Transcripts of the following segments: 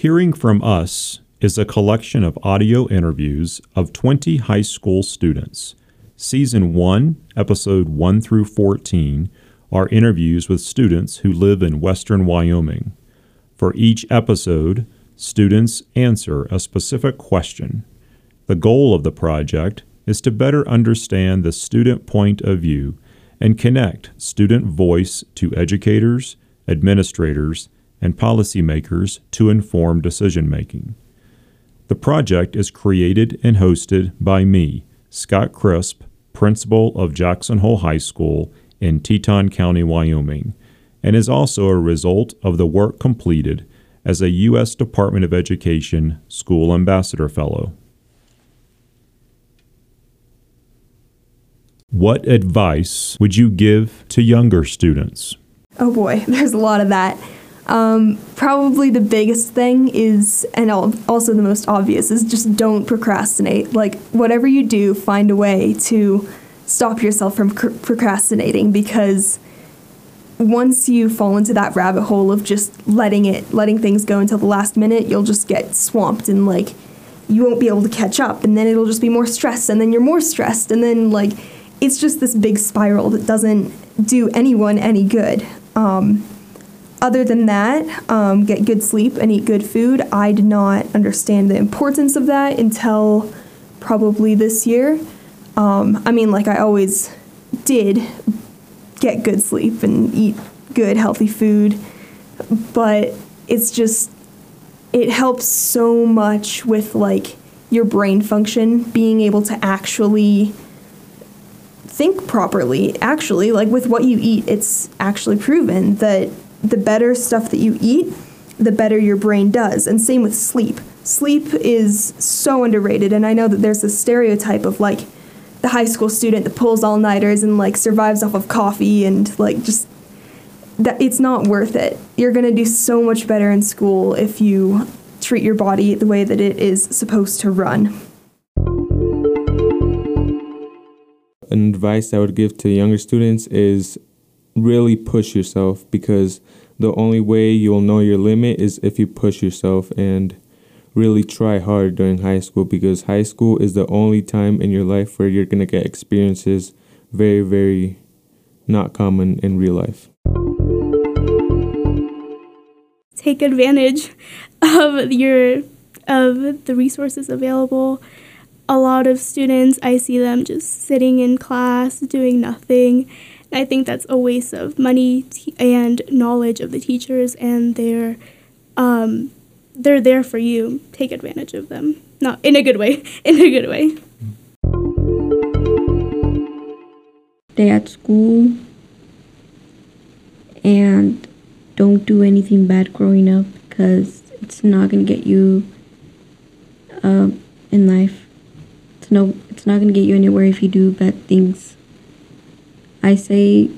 Hearing from Us is a collection of audio interviews of 20 high school students. Season 1, Episode 1 through 14, are interviews with students who live in western Wyoming. For each episode, students answer a specific question. The goal of the project is to better understand the student point of view and connect student voice to educators, administrators, and policymakers to inform decision making. The project is created and hosted by me, Scott Crisp, principal of Jackson Hole High School in Teton County, Wyoming, and is also a result of the work completed as a U.S. Department of Education School Ambassador Fellow. What advice would you give to younger students? Oh boy, there's a lot of that. Um, probably the biggest thing is, and also the most obvious, is just don't procrastinate. Like, whatever you do, find a way to stop yourself from cr- procrastinating because once you fall into that rabbit hole of just letting it, letting things go until the last minute, you'll just get swamped and like you won't be able to catch up, and then it'll just be more stress, and then you're more stressed, and then like it's just this big spiral that doesn't do anyone any good. Um, other than that, um, get good sleep and eat good food. I did not understand the importance of that until probably this year. Um, I mean, like I always did get good sleep and eat good, healthy food, but it's just, it helps so much with like your brain function, being able to actually think properly. Actually, like with what you eat, it's actually proven that the better stuff that you eat, the better your brain does. And same with sleep. Sleep is so underrated, and I know that there's a stereotype of like the high school student that pulls all nighters and like survives off of coffee and like just that it's not worth it. You're gonna do so much better in school if you treat your body the way that it is supposed to run. an advice I would give to younger students is really push yourself because the only way you'll know your limit is if you push yourself and really try hard during high school because high school is the only time in your life where you're going to get experiences very, very not common in real life. Take advantage of your of the resources available a lot of students, I see them just sitting in class doing nothing. I think that's a waste of money t- and knowledge of the teachers, and they're um, they're there for you. Take advantage of them, not in a good way. In a good way. Stay at school and don't do anything bad growing up because it's not gonna get you uh, in life It's no it's not going to get you anywhere if you do bad things i say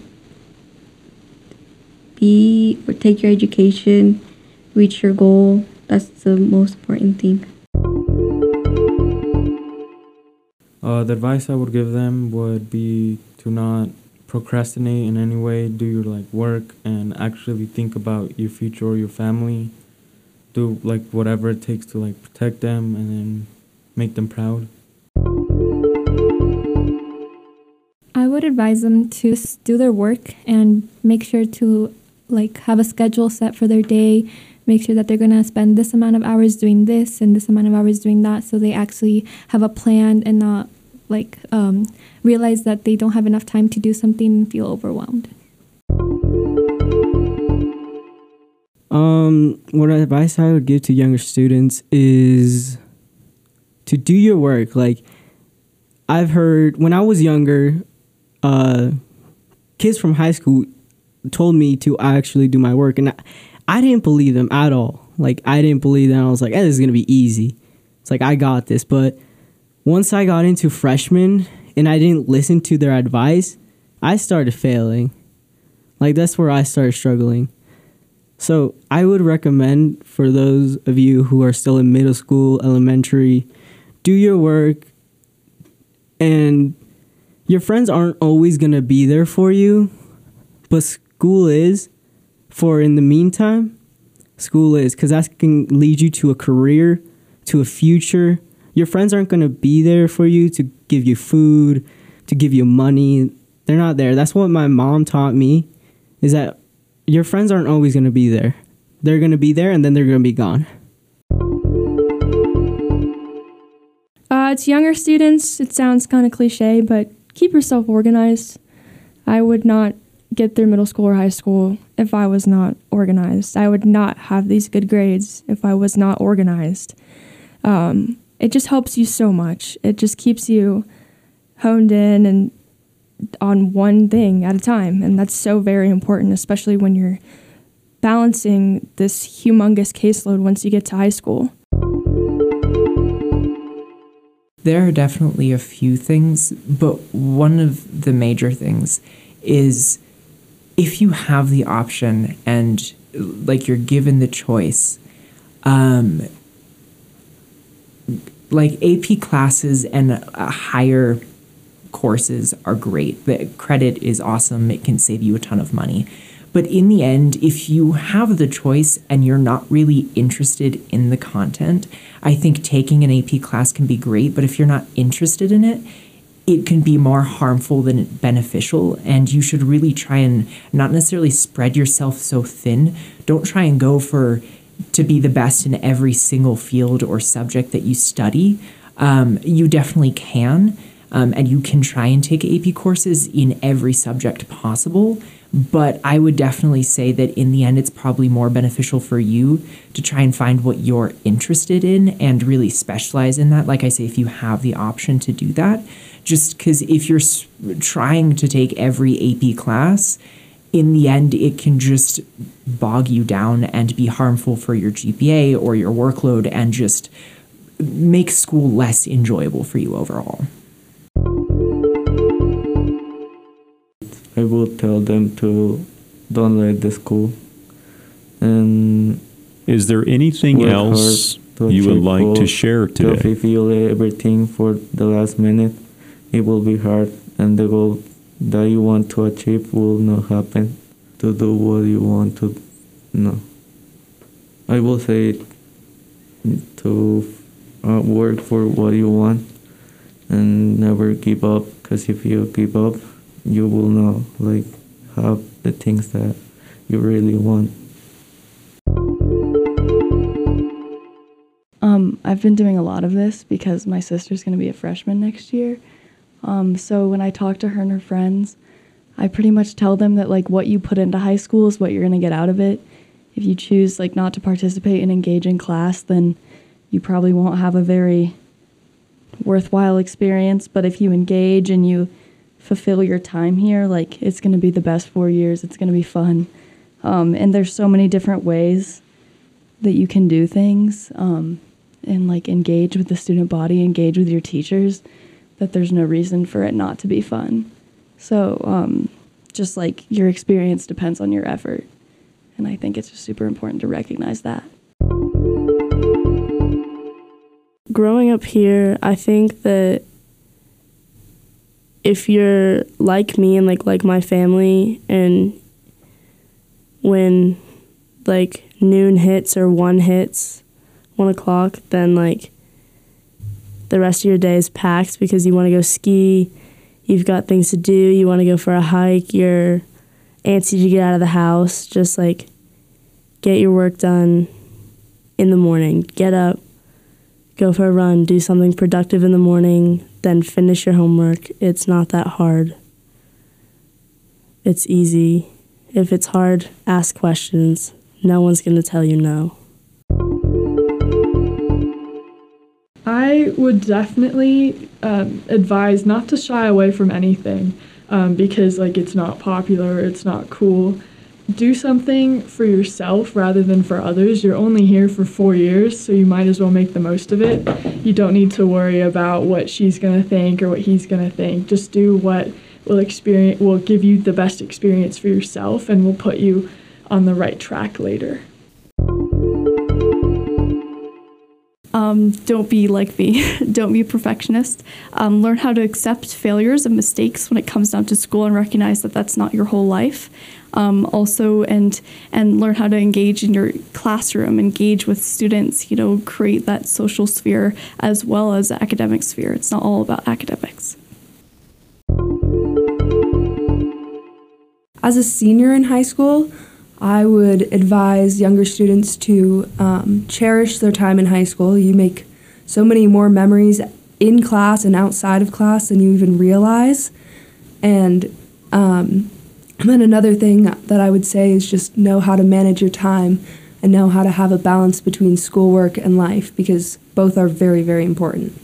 be or take your education reach your goal. That's the most important thing. Uh, the advice i would give them would be to not procrastinate in any way. Do your like work and actually think about your future or your family. Do like whatever it takes to like protect them and then make them proud I would advise them to do their work and make sure to like have a schedule set for their day, make sure that they're going to spend this amount of hours doing this and this amount of hours doing that so they actually have a plan and not like um, realize that they don't have enough time to do something and feel overwhelmed. Um, what advice I would give to younger students is to do your work. Like I've heard when I was younger, uh, kids from high school told me to actually do my work, and I, I didn't believe them at all. Like I didn't believe them. I was like, hey, "This is gonna be easy." It's like I got this. But once I got into freshman and I didn't listen to their advice, I started failing. Like that's where I started struggling. So I would recommend for those of you who are still in middle school, elementary, do your work, and your friends aren't always going to be there for you, but school is for in the meantime. school is because that can lead you to a career, to a future. Your friends aren't going to be there for you to give you food, to give you money. They're not there. That's what my mom taught me is that your friends aren't always going to be there. They're going to be there and then they're going to be gone. Uh, to younger students, it sounds kind of cliche, but keep yourself organized. I would not get through middle school or high school if I was not organized. I would not have these good grades if I was not organized. Um, it just helps you so much. It just keeps you honed in and on one thing at a time. And that's so very important, especially when you're balancing this humongous caseload once you get to high school. There are definitely a few things, but one of the major things is if you have the option and like you're given the choice, um, like AP classes and uh, higher courses are great. The credit is awesome. It can save you a ton of money. But in the end, if you have the choice and you're not really interested in the content, I think taking an AP class can be great. But if you're not interested in it, it can be more harmful than beneficial. And you should really try and not necessarily spread yourself so thin. Don't try and go for to be the best in every single field or subject that you study. Um, you definitely can. Um, and you can try and take AP courses in every subject possible. But I would definitely say that in the end, it's probably more beneficial for you to try and find what you're interested in and really specialize in that. Like I say, if you have the option to do that, just because if you're trying to take every AP class, in the end, it can just bog you down and be harmful for your GPA or your workload and just make school less enjoyable for you overall. I will tell them to don't like the school and Is there anything else you would like to share today? if you feel everything for the last minute, it will be hard, and the goal that you want to achieve will not happen. To do what you want to, no. I will say to uh, work for what you want and never give up. Cause if you give up, you will not like have the things that you really want. Um, I've been doing a lot of this because my sister's going to be a freshman next year. Um, so when I talk to her and her friends, I pretty much tell them that like what you put into high school is what you're going to get out of it. If you choose like not to participate and engage in class, then you probably won't have a very worthwhile experience. But if you engage and you fulfill your time here, like it's going to be the best four years. It's going to be fun. Um, and there's so many different ways that you can do things um, and like engage with the student body, engage with your teachers, that there's no reason for it not to be fun. So um, just like your experience depends on your effort. And I think it's just super important to recognize that. growing up here, I think that if you're like me and like like my family and when like noon hits or one hits, one o'clock, then like the rest of your day is packed because you want to go ski, you've got things to do, you want to go for a hike, you're antsy to get out of the house, just like get your work done in the morning, get up, go for a run, do something productive in the morning, then finish your homework. It's not that hard. It's easy. If it's hard, ask questions. No one's going to tell you no. I would definitely um, advise not to shy away from anything um, because like it's not popular, it's not cool. Do something for yourself rather than for others. You're only here for four years, so you might as well make the most of it. You don't need to worry about what she's gonna think or what he's gonna think. Just do what will experience will give you the best experience for yourself and will put you on the right track later. Um, don't be like me. don't be a perfectionist. Um, learn how to accept failures and mistakes when it comes down to school and recognize that that's not your whole life. Um, also, and and learn how to engage in your classroom, engage with students. You know, create that social sphere as well as the academic sphere. It's not all about academics. As a senior in high school, I would advise younger students to um, cherish their time in high school. You make so many more memories in class and outside of class than you even realize. And, um, and then another thing that I would say is just know how to manage your time and know how to have a balance between schoolwork and life because both are very, very important.